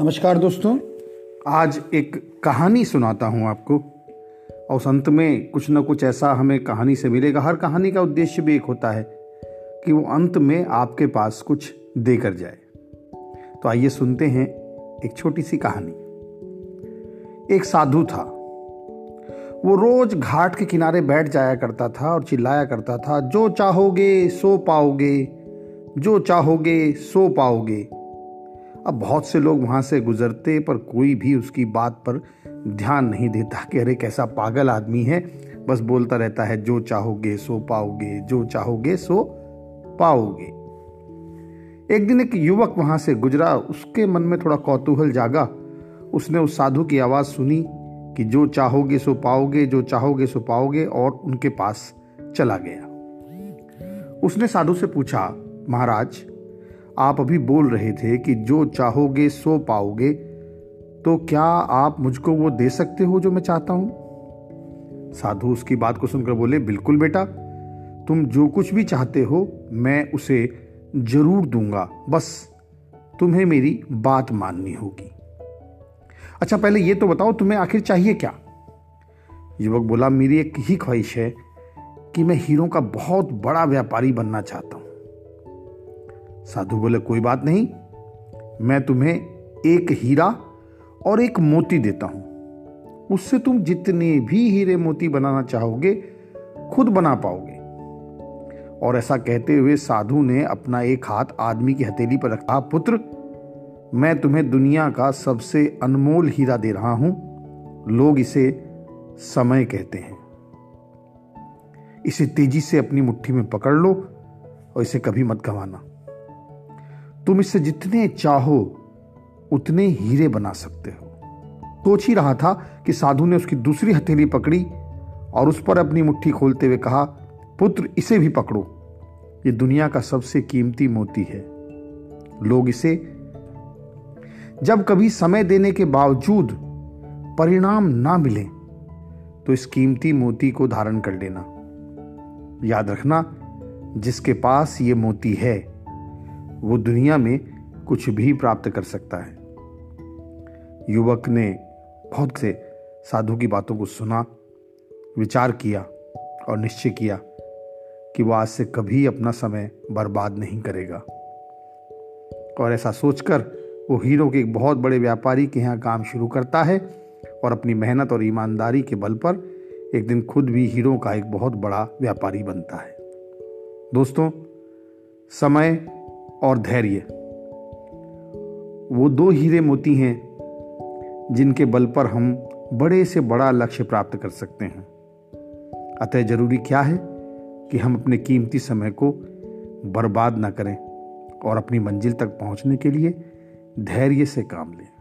नमस्कार दोस्तों। आज एक कहानी सुनाता हूँ आपको। और अंत में कुछ ना कुछ ऐसा हमें कहानी से मिलेगा। हर कहानी का उद्देश्य भी एक होता है कि वो अंत में आपके पास कुछ देकर जाए। तो आइए सुनते हैं एक छोटी सी कहानी। एक साधु था। वो रोज घाट के किनारे बैठ जाया करता था और चिल्लाया करता था, जो चाहोगे सो पाओगे, जो चाहोगे सो पाओगे। अब बहुत से लोग वहाँ से गुजरते पर कोई भी उसकी बात पर ध्यान नहीं देता कि अरे कैसा पागल आदमी है। बस बोलता रहता है, जो चाहोगे सो पाओगे, जो चाहोगे सो पाओगे। एक दिन एक युवक वहाँ से गुजरा, उसके मन में थोड़ा कौतूहल जागा। उसने उस साधु की आवाज़ सुनी कि जो चाहोगे सो पाओगे, जो चाहोगे सो पाओगे, और उनके पास चला गया। उसने साधु से पूछा, महाराज आप अभी बोल रहे थे कि जो चाहोगे, सो पाओगे। तो क्या आप मुझको वो दे सकते हो जो मैं चाहता हूँ? साधु उसकी बात को सुनकर बोले, बिल्कुल बेटा। तुम जो कुछ भी चाहते हो, मैं उसे ज़रूर दूँगा। बस, तुम्हें मेरी बात माननी होगी। अच्छा पहले ये तो बताओ, तुम्हें आखिर चाहिए क्या? युवक बोला, मेरी एक ही ख्वाहिश है कि मैं हीरो का बहुत बड़ा व्यापारी बनना चाहता हूँ। साधु बोले, कोई बात नहीं, मैं तुम्हें एक हीरा और एक मोती देता हूँ। उससे तुम जितने भी हीरे मोती बनाना चाहोगे, खुद बना पाओगे। और ऐसा कहते हुए साधु ने अपना एक हाथ आदमी की हथेली पर रखा, पुत्र, मैं तुम्हें दुनिया का सबसे अनमोल हीरा दे रहा हूँ। लोग इसे समय कहते हैं। इसे तेज़ी से अपनी मुट्ठी में पकड़ लो और इसे कभी मत गंवाना। तुम इससे जितने चाहो, उतने हीरे बना सकते हो। सोच ही रहा था कि साधु ने उसकी दूसरी हथेली पकड़ी और उस पर अपनी मुट्ठी खोलते हुए कहा, पुत्र, इसे भी पकड़ो। ये दुनिया का सबसे कीमती मोती है। लोग इसे, जब कभी समय देने के बावजूद परिणाम ना मिले तो इस कीमती मोती को धारण कर लेना। याद रखना, जिसके पास ये मोती है वो दुनिया में कुछ भी प्राप्त कर सकता है। युवक ने बहुत से साधु की बातों को सुना, विचार किया और निश्चय किया कि वह आज से कभी अपना समय बर्बाद नहीं करेगा। और ऐसा सोचकर वो हीरो के एक बहुत बड़े व्यापारी के यहाँ काम शुरू करता है और अपनी मेहनत और ईमानदारी के बल पर एक दिन खुद भी हीरो का एक बहुत बड़ा व्यापारी बनता है। दोस्तों, समय और धैर्य। वो दो हीरे मोती हैं, जिनके बल पर हम बड़े से बड़ा लक्ष्य प्राप्त कर सकते हैं। अतः ज़रूरी क्या है कि हम अपने कीमती समय को बर्बाद ना करें और अपनी मंजिल तक पहुँचने के लिए धैर्य से काम लें।